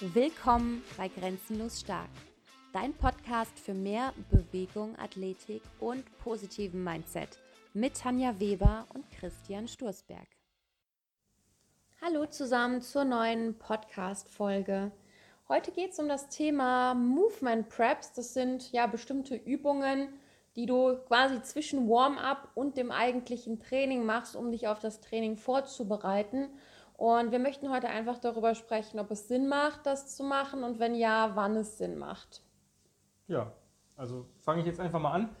Willkommen bei Grenzenlos Stark, dein Podcast für mehr Bewegung, Athletik und positiven Mindset mit Tanja Weber und Christian Sturzberg. Hallo zusammen zur neuen Podcast-Folge. Heute geht es um das Thema Movement Preps. Das sind ja bestimmte Übungen, die du quasi zwischen Warm-up und dem eigentlichen Training machst, um dich auf das Training vorzubereiten. Und wir möchten heute einfach darüber sprechen, ob es Sinn macht, das zu machen und wenn ja, wann es Sinn macht. Ja, also fange ich jetzt einfach mal an.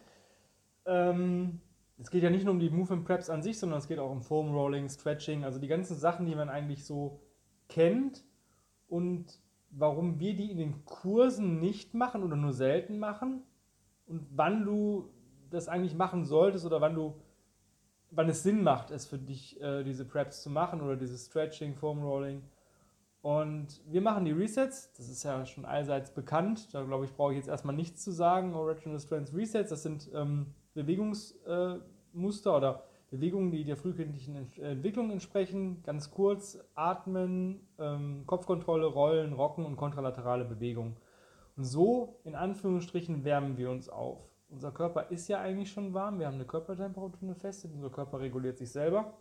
Ähm, es geht ja nicht nur um die Movement Preps an sich, sondern es geht auch um Foam Rolling, Stretching, also die ganzen Sachen, die man eigentlich so kennt und warum wir die in den Kursen nicht machen oder nur selten machen und wann du das eigentlich machen solltest oder wann du wann es Sinn macht, es für dich, äh, diese Preps zu machen oder dieses Stretching, Foam Rolling. Und wir machen die Resets, das ist ja schon allseits bekannt. Da glaube ich, brauche ich jetzt erstmal nichts zu sagen. Original Strength Resets, das sind ähm, Bewegungsmuster äh, oder Bewegungen, die der frühkindlichen Entwicklung entsprechen. Ganz kurz: Atmen, ähm, Kopfkontrolle, Rollen, Rocken und kontralaterale Bewegungen. Und so, in Anführungsstrichen, wärmen wir uns auf unser Körper ist ja eigentlich schon warm, wir haben eine Körpertemperatur, eine feste, unser Körper reguliert sich selber.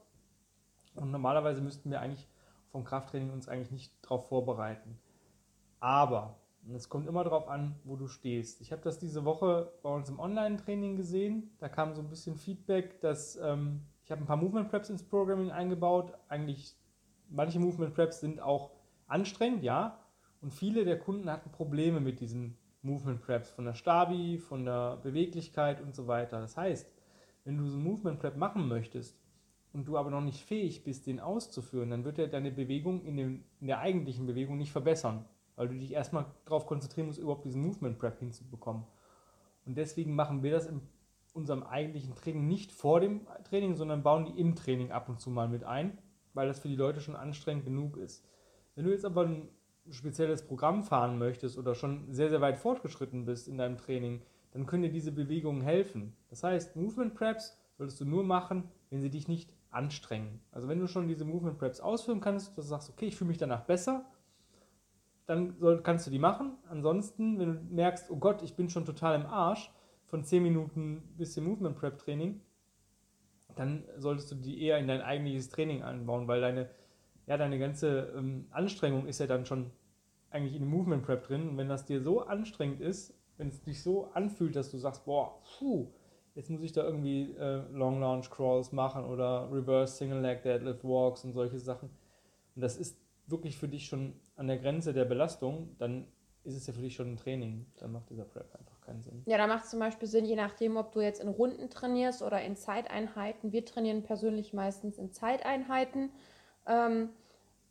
Und normalerweise müssten wir eigentlich vom Krafttraining uns eigentlich nicht darauf vorbereiten. Aber, es kommt immer darauf an, wo du stehst. Ich habe das diese Woche bei uns im Online-Training gesehen. Da kam so ein bisschen Feedback, dass ähm, ich habe ein paar Movement Preps ins Programming eingebaut. Eigentlich, manche Movement Preps sind auch anstrengend, ja. Und viele der Kunden hatten Probleme mit diesen Movement Preps von der Stabi, von der Beweglichkeit und so weiter. Das heißt, wenn du so ein Movement Prep machen möchtest und du aber noch nicht fähig bist, den auszuführen, dann wird er deine Bewegung in, dem, in der eigentlichen Bewegung nicht verbessern, weil du dich erstmal darauf konzentrieren musst, überhaupt diesen Movement Prep hinzubekommen. Und deswegen machen wir das in unserem eigentlichen Training nicht vor dem Training, sondern bauen die im Training ab und zu mal mit ein, weil das für die Leute schon anstrengend genug ist. Wenn du jetzt aber ein spezielles Programm fahren möchtest oder schon sehr, sehr weit fortgeschritten bist in deinem Training, dann können dir diese Bewegungen helfen. Das heißt, Movement Preps solltest du nur machen, wenn sie dich nicht anstrengen. Also wenn du schon diese Movement Preps ausführen kannst, dass du sagst, okay, ich fühle mich danach besser, dann soll, kannst du die machen. Ansonsten, wenn du merkst, oh Gott, ich bin schon total im Arsch von 10 Minuten bisschen Movement Prep Training, dann solltest du die eher in dein eigentliches Training einbauen, weil deine ja, deine ganze ähm, Anstrengung ist ja dann schon eigentlich in dem Movement Prep drin. Und wenn das dir so anstrengend ist, wenn es dich so anfühlt, dass du sagst, boah, puh, jetzt muss ich da irgendwie äh, Long Launch Crawls machen oder Reverse Single Leg Deadlift Walks und solche Sachen. Und das ist wirklich für dich schon an der Grenze der Belastung, dann ist es ja für dich schon ein Training. Dann macht dieser Prep einfach keinen Sinn. Ja, da macht es zum Beispiel Sinn, je nachdem, ob du jetzt in Runden trainierst oder in Zeiteinheiten. Wir trainieren persönlich meistens in Zeiteinheiten. Ähm,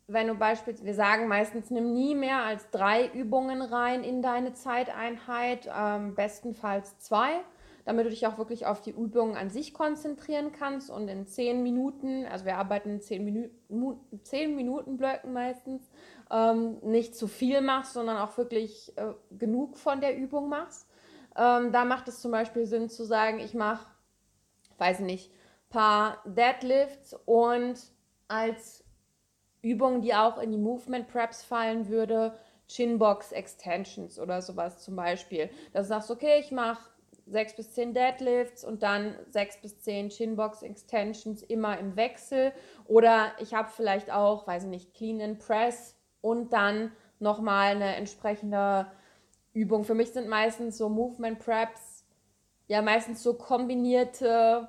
wenn du beispielsweise, wir sagen meistens, nimm nie mehr als drei Übungen rein in deine Zeiteinheit, ähm, bestenfalls zwei, damit du dich auch wirklich auf die Übungen an sich konzentrieren kannst und in zehn Minuten, also wir arbeiten in zehn, Minuten, zehn Minuten Blöcken meistens, ähm, nicht zu viel machst, sondern auch wirklich äh, genug von der Übung machst. Ähm, da macht es zum Beispiel Sinn zu sagen, ich mache, weiß nicht, paar Deadlifts und als Übung, die auch in die Movement Preps fallen würde, Chinbox Extensions oder sowas zum Beispiel. Dass du sagst, okay, ich mache sechs bis zehn Deadlifts und dann sechs bis zehn Chinbox Extensions immer im Wechsel. Oder ich habe vielleicht auch, weiß ich nicht, Clean and Press und dann nochmal eine entsprechende Übung. Für mich sind meistens so Movement Preps ja meistens so kombinierte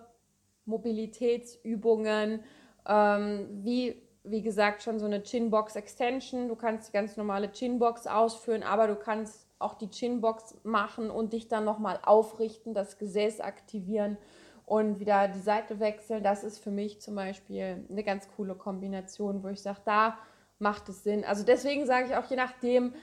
Mobilitätsübungen, ähm, wie wie gesagt, schon so eine Chinbox Extension. Du kannst die ganz normale Chinbox ausführen, aber du kannst auch die Chinbox machen und dich dann nochmal aufrichten, das Gesäß aktivieren und wieder die Seite wechseln. Das ist für mich zum Beispiel eine ganz coole Kombination, wo ich sage, da macht es Sinn. Also deswegen sage ich auch, je nachdem,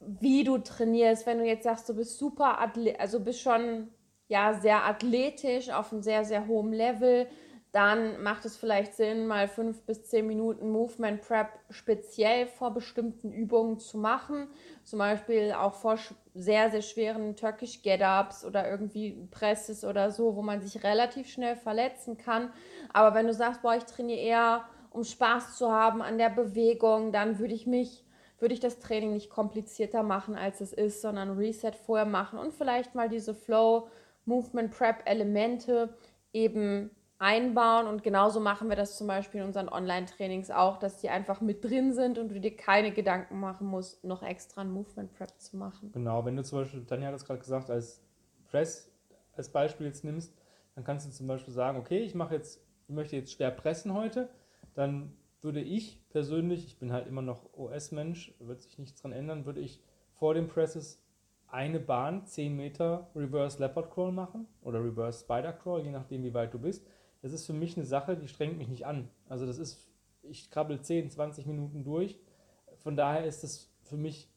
wie du trainierst, wenn du jetzt sagst, du bist super, also bist schon ja sehr athletisch auf einem sehr, sehr hohen Level, dann macht es vielleicht Sinn, mal fünf bis zehn Minuten Movement Prep speziell vor bestimmten Übungen zu machen. Zum Beispiel auch vor sehr, sehr schweren Turkish Get-Ups oder irgendwie Presses oder so, wo man sich relativ schnell verletzen kann. Aber wenn du sagst, boah, ich trainiere eher, um Spaß zu haben an der Bewegung, dann würde ich mich würde ich das Training nicht komplizierter machen, als es ist, sondern Reset vorher machen und vielleicht mal diese Flow, Movement Prep Elemente eben einbauen. Und genauso machen wir das zum Beispiel in unseren Online-Trainings auch, dass die einfach mit drin sind und du dir keine Gedanken machen musst, noch extra ein Movement Prep zu machen. Genau, wenn du zum Beispiel, Tanja hat es gerade gesagt, als Press als Beispiel jetzt nimmst, dann kannst du zum Beispiel sagen, okay, ich mache jetzt, ich möchte jetzt schwer pressen heute, dann würde ich persönlich, ich bin halt immer noch OS-Mensch, wird sich nichts dran ändern, würde ich vor den Presses eine Bahn, 10 Meter Reverse Leopard Crawl machen oder Reverse Spider Crawl, je nachdem, wie weit du bist. Das ist für mich eine Sache, die strengt mich nicht an. Also das ist, ich krabbel 10, 20 Minuten durch. Von daher ist das für mich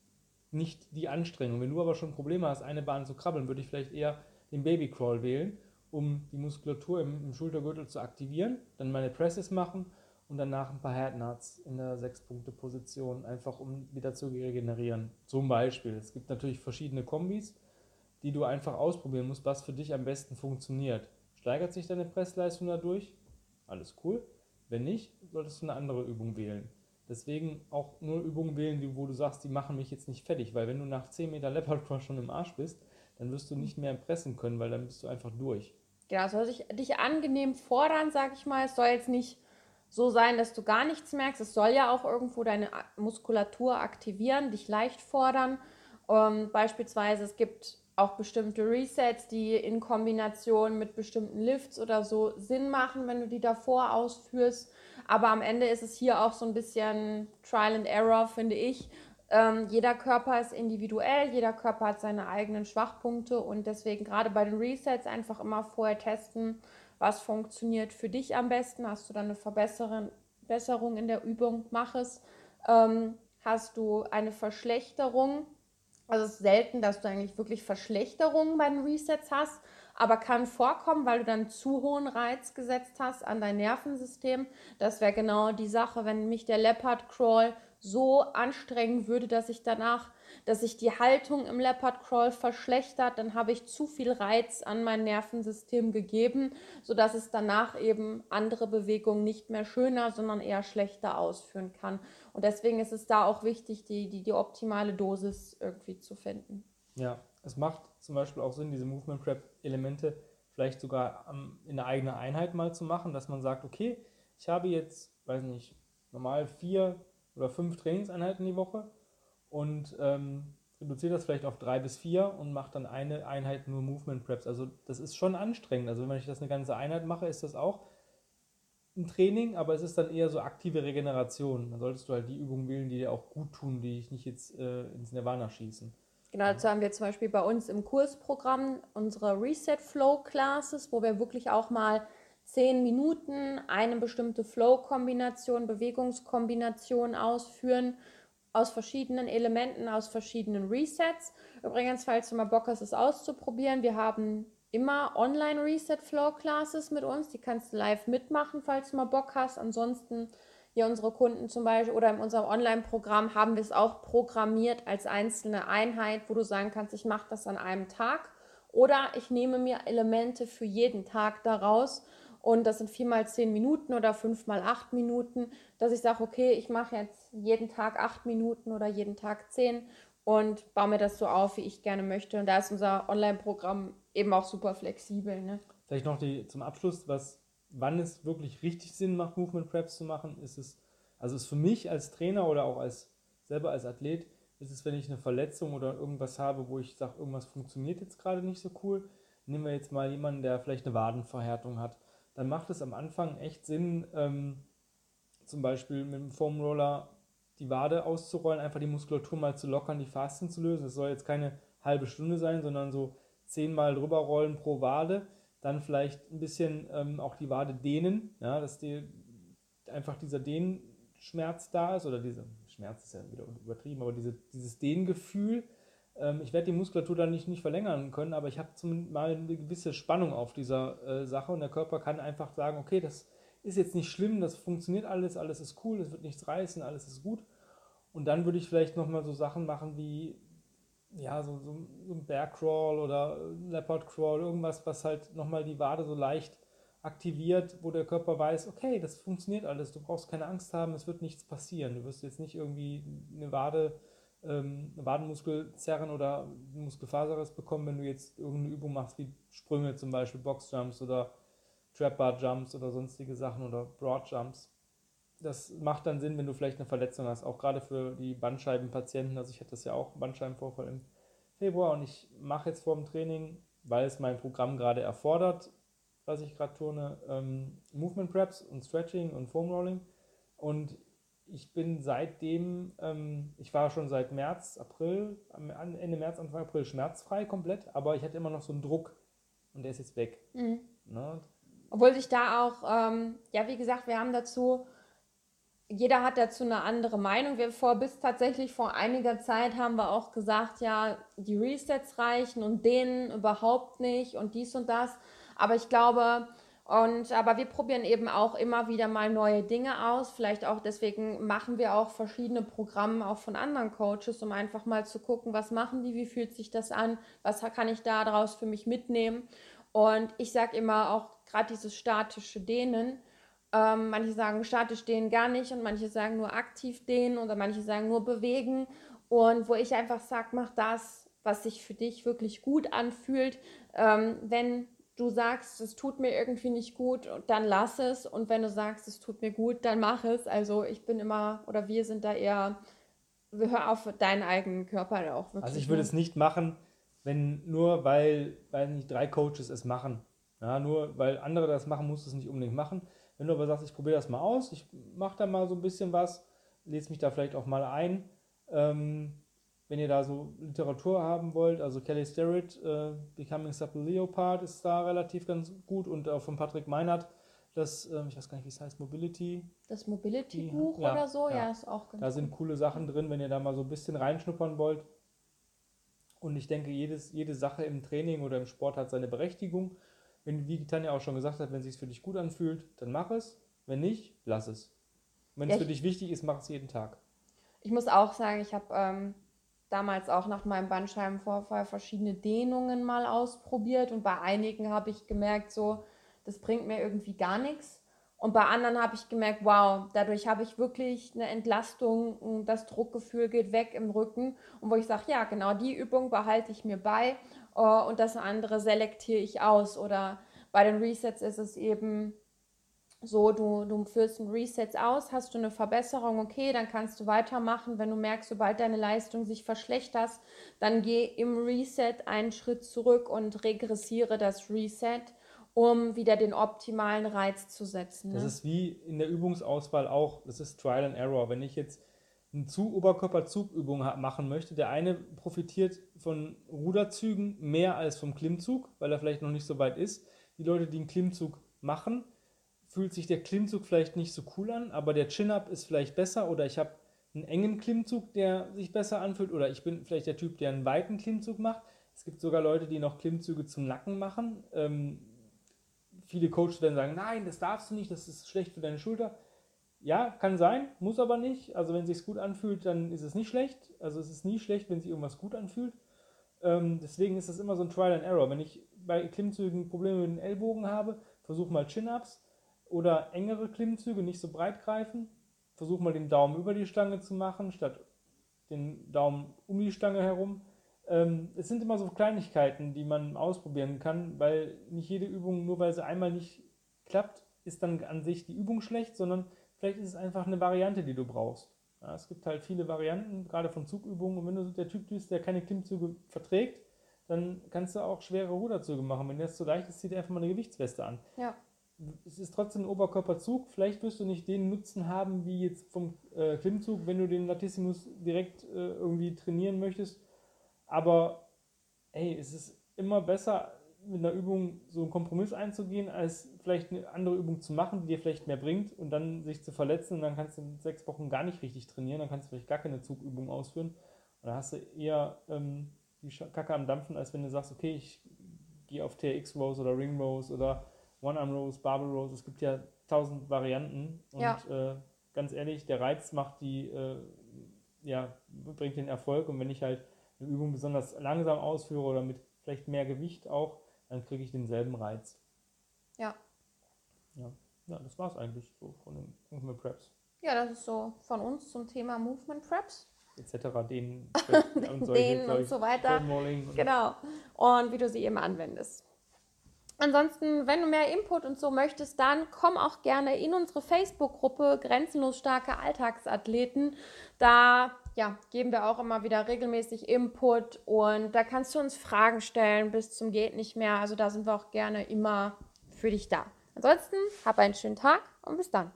nicht die Anstrengung. Wenn du aber schon Probleme hast, eine Bahn zu krabbeln, würde ich vielleicht eher den Baby Crawl wählen, um die Muskulatur im, im Schultergürtel zu aktivieren, dann meine Presses machen und danach ein paar Headnuts in der 6-Punkte-Position, einfach um wieder zu regenerieren. Zum Beispiel. Es gibt natürlich verschiedene Kombis, die du einfach ausprobieren musst, was für dich am besten funktioniert. Steigert sich deine Pressleistung dadurch? Alles cool. Wenn nicht, solltest du eine andere Übung wählen. Deswegen auch nur Übungen wählen, wo du sagst, die machen mich jetzt nicht fertig, weil wenn du nach 10 Meter Leopard Crawl schon im Arsch bist, dann wirst du nicht mehr pressen können, weil dann bist du einfach durch. Genau, es soll sich, dich angenehm fordern, sag ich mal. Es soll jetzt nicht so sein, dass du gar nichts merkst. Es soll ja auch irgendwo deine Muskulatur aktivieren, dich leicht fordern. Ähm, beispielsweise, es gibt auch bestimmte Resets, die in Kombination mit bestimmten Lifts oder so Sinn machen, wenn du die davor ausführst. Aber am Ende ist es hier auch so ein bisschen Trial and Error, finde ich. Ähm, jeder Körper ist individuell, jeder Körper hat seine eigenen Schwachpunkte und deswegen gerade bei den Resets einfach immer vorher testen, was funktioniert für dich am besten. Hast du dann eine Verbesserung in der Übung, mach es. Ähm, hast du eine Verschlechterung, also es ist selten, dass du eigentlich wirklich Verschlechterungen bei den Resets hast, aber kann vorkommen, weil du dann zu hohen Reiz gesetzt hast an dein Nervensystem. Das wäre genau die Sache, wenn mich der Leopard Crawl so anstrengen würde, dass ich danach, dass sich die Haltung im Leopard Crawl verschlechtert, dann habe ich zu viel Reiz an mein Nervensystem gegeben, sodass es danach eben andere Bewegungen nicht mehr schöner, sondern eher schlechter ausführen kann. Und deswegen ist es da auch wichtig, die, die, die optimale Dosis irgendwie zu finden. Ja, es macht zum Beispiel auch Sinn, diese Movement Prep Elemente vielleicht sogar in einer eigenen Einheit mal zu machen, dass man sagt, okay, ich habe jetzt, weiß nicht, normal vier oder fünf Trainingseinheiten die Woche und ähm, reduziert das vielleicht auf drei bis vier und macht dann eine Einheit nur Movement Preps. Also das ist schon anstrengend. Also wenn ich das eine ganze Einheit mache, ist das auch ein Training, aber es ist dann eher so aktive Regeneration. Dann solltest du halt die Übungen wählen, die dir auch gut tun, die dich nicht jetzt äh, ins Nirvana schießen. Genau, dazu haben wir zum Beispiel bei uns im Kursprogramm unsere Reset Flow Classes, wo wir wirklich auch mal zehn Minuten eine bestimmte Flow-Kombination, Bewegungskombination ausführen aus verschiedenen Elementen, aus verschiedenen Resets. Übrigens, falls du mal Bock hast, es auszuprobieren, wir haben immer Online Reset Flow Classes mit uns. Die kannst du live mitmachen, falls du mal Bock hast. Ansonsten hier unsere Kunden zum Beispiel oder in unserem Online-Programm haben wir es auch programmiert als einzelne Einheit, wo du sagen kannst, ich mache das an einem Tag oder ich nehme mir Elemente für jeden Tag daraus und das sind viermal zehn Minuten oder fünfmal acht Minuten, dass ich sage, okay, ich mache jetzt jeden Tag acht Minuten oder jeden Tag zehn und baue mir das so auf, wie ich gerne möchte. Und da ist unser Online-Programm eben auch super flexibel. Ne? Vielleicht noch die, zum Abschluss, was, wann es wirklich richtig Sinn macht, Movement Preps zu machen, ist es, also ist für mich als Trainer oder auch als selber als Athlet, ist es, wenn ich eine Verletzung oder irgendwas habe, wo ich sage, irgendwas funktioniert jetzt gerade nicht so cool. Nehmen wir jetzt mal jemanden, der vielleicht eine Wadenverhärtung hat dann macht es am Anfang echt Sinn, ähm, zum Beispiel mit dem Foam Roller die Wade auszurollen, einfach die Muskulatur mal zu lockern, die Fasten zu lösen. Es soll jetzt keine halbe Stunde sein, sondern so zehnmal drüber rollen pro Wade. Dann vielleicht ein bisschen ähm, auch die Wade dehnen, ja, dass die, einfach dieser Dehnschmerz da ist, oder dieser Schmerz ist ja wieder übertrieben, aber diese, dieses Dehngefühl, ich werde die Muskulatur dann nicht, nicht verlängern können, aber ich habe zumindest mal eine gewisse Spannung auf dieser äh, Sache und der Körper kann einfach sagen, okay, das ist jetzt nicht schlimm, das funktioniert alles, alles ist cool, es wird nichts reißen, alles ist gut. Und dann würde ich vielleicht nochmal so Sachen machen wie, ja, so, so, so ein Bear Crawl oder Leopard Crawl, irgendwas, was halt nochmal die Wade so leicht aktiviert, wo der Körper weiß, okay, das funktioniert alles, du brauchst keine Angst haben, es wird nichts passieren. Du wirst jetzt nicht irgendwie eine Wade, ähm, eine Wadenmuskel zerren oder Muskelfaserriss bekommen, wenn du jetzt irgendeine Übung machst, wie Sprünge zum Beispiel, Boxjumps oder Trap Jumps oder sonstige Sachen oder Broad Jumps. Das macht dann Sinn, wenn du vielleicht eine Verletzung hast, auch gerade für die Bandscheibenpatienten. Also ich hatte das ja auch, Bandscheibenvorfall im Februar und ich mache jetzt vor dem Training, weil es mein Programm gerade erfordert, was ich gerade turne, ähm, Movement Preps und Stretching und Foam Rolling. Und ich bin seitdem, ähm, ich war schon seit März, April, Ende März, Anfang April schmerzfrei komplett, aber ich hatte immer noch so einen Druck und der ist jetzt weg. Mhm. Ne? Obwohl sich da auch, ähm, ja, wie gesagt, wir haben dazu, jeder hat dazu eine andere Meinung. Wir vor, bis tatsächlich vor einiger Zeit haben wir auch gesagt, ja, die Resets reichen und denen überhaupt nicht und dies und das. Aber ich glaube, und aber wir probieren eben auch immer wieder mal neue Dinge aus. Vielleicht auch deswegen machen wir auch verschiedene Programme auch von anderen Coaches, um einfach mal zu gucken, was machen die, wie fühlt sich das an, was kann ich daraus für mich mitnehmen. Und ich sage immer auch gerade dieses statische Dehnen. Ähm, manche sagen statisch dehnen gar nicht und manche sagen nur aktiv dehnen oder manche sagen nur bewegen. Und wo ich einfach sage, mach das, was sich für dich wirklich gut anfühlt. Ähm, wenn du sagst, es tut mir irgendwie nicht gut, dann lass es. Und wenn du sagst, es tut mir gut, dann mach es. Also ich bin immer, oder wir sind da eher, hör auf deinen eigenen Körper auch wirklich. Also ich würde es nicht machen, wenn nur weil, weil nicht drei Coaches es machen. Ja, nur weil andere das machen, musst du es nicht unbedingt machen. Wenn du aber sagst, ich probiere das mal aus, ich mache da mal so ein bisschen was, lese mich da vielleicht auch mal ein. Ähm, wenn ihr da so Literatur haben wollt, also Kelly Starrett, äh, Becoming Supple Leopard ist da relativ ganz gut und auch von Patrick Meinert, das, äh, ich weiß gar nicht, wie es heißt, Mobility. Das Mobility-Buch ja, oder so, ja, ja, ist auch ganz Da sind coole Sachen drin, wenn ihr da mal so ein bisschen reinschnuppern wollt. Und ich denke, jedes, jede Sache im Training oder im Sport hat seine Berechtigung. Wenn, wie Tanja auch schon gesagt hat, wenn es sich für dich gut anfühlt, dann mach es. Wenn nicht, lass es. Wenn ja, es für dich wichtig ist, mach es jeden Tag. Ich muss auch sagen, ich habe ähm, damals auch nach meinem Bandscheibenvorfall verschiedene Dehnungen mal ausprobiert und bei einigen habe ich gemerkt, so, das bringt mir irgendwie gar nichts. Und bei anderen habe ich gemerkt, wow, dadurch habe ich wirklich eine Entlastung, das Druckgefühl geht weg im Rücken. Und wo ich sage, ja, genau die Übung behalte ich mir bei äh, und das andere selektiere ich aus. Oder bei den Resets ist es eben so, du, du führst ein Reset aus, hast du eine Verbesserung, okay, dann kannst du weitermachen. Wenn du merkst, sobald deine Leistung sich verschlechtert, dann geh im Reset einen Schritt zurück und regressiere das Reset, um wieder den optimalen Reiz zu setzen. Ne? Das ist wie in der Übungsauswahl auch, das ist Trial and Error. Wenn ich jetzt eine Oberkörperzugübung machen möchte, der eine profitiert von Ruderzügen mehr als vom Klimmzug, weil er vielleicht noch nicht so weit ist. Die Leute, die einen Klimmzug machen, fühlt sich der Klimmzug vielleicht nicht so cool an, aber der Chin-Up ist vielleicht besser oder ich habe einen engen Klimmzug, der sich besser anfühlt oder ich bin vielleicht der Typ, der einen weiten Klimmzug macht. Es gibt sogar Leute, die noch Klimmzüge zum Nacken machen. Ähm, viele Coaches werden sagen, nein, das darfst du nicht, das ist schlecht für deine Schulter. Ja, kann sein, muss aber nicht. Also wenn es sich gut anfühlt, dann ist es nicht schlecht. Also es ist nie schlecht, wenn sich irgendwas gut anfühlt. Ähm, deswegen ist das immer so ein Trial and Error. Wenn ich bei Klimmzügen Probleme mit den Ellbogen habe, versuche mal Chin-Ups oder engere Klimmzüge, nicht so breit greifen. Versuch mal den Daumen über die Stange zu machen, statt den Daumen um die Stange herum. Ähm, es sind immer so Kleinigkeiten, die man ausprobieren kann, weil nicht jede Übung, nur weil sie einmal nicht klappt, ist dann an sich die Übung schlecht, sondern vielleicht ist es einfach eine Variante, die du brauchst. Ja, es gibt halt viele Varianten, gerade von Zugübungen. Und wenn du der Typ bist, der keine Klimmzüge verträgt, dann kannst du auch schwere Ruderzüge machen. Wenn das zu leicht ist, zieh dir einfach mal eine Gewichtsweste an. Ja es ist trotzdem ein Oberkörperzug. Vielleicht wirst du nicht den Nutzen haben wie jetzt vom äh, Klimmzug, wenn du den Latissimus direkt äh, irgendwie trainieren möchtest. Aber hey, es ist immer besser, mit einer Übung so einen Kompromiss einzugehen, als vielleicht eine andere Übung zu machen, die dir vielleicht mehr bringt und dann sich zu verletzen und dann kannst du in sechs Wochen gar nicht richtig trainieren, dann kannst du vielleicht gar keine Zugübung ausführen. Und dann hast du eher ähm, die Kacke am Dampfen, als wenn du sagst, okay, ich gehe auf TRX Rose oder Ring Rose oder One-Arm Rose, Barbell Rose, es gibt ja tausend Varianten. Und ja. äh, ganz ehrlich, der Reiz macht die, äh, ja, bringt den Erfolg. Und wenn ich halt eine Übung besonders langsam ausführe oder mit vielleicht mehr Gewicht auch, dann kriege ich denselben Reiz. Ja. Ja, ja das war es eigentlich so von den Movement Preps. Ja, das ist so von uns zum Thema Movement Preps. Etc. Den und, solche, den und so weiter. Und genau. Und wie du sie eben anwendest. Ansonsten, wenn du mehr Input und so möchtest, dann komm auch gerne in unsere Facebook-Gruppe Grenzenlos starke Alltagsathleten. Da ja, geben wir auch immer wieder regelmäßig Input und da kannst du uns Fragen stellen bis zum geht nicht mehr. Also da sind wir auch gerne immer für dich da. Ansonsten, hab einen schönen Tag und bis dann.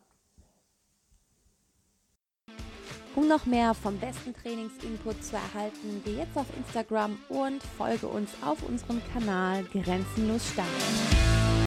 Um noch mehr vom besten Trainingsinput zu erhalten, geh jetzt auf Instagram und folge uns auf unserem Kanal Grenzenlos Stark.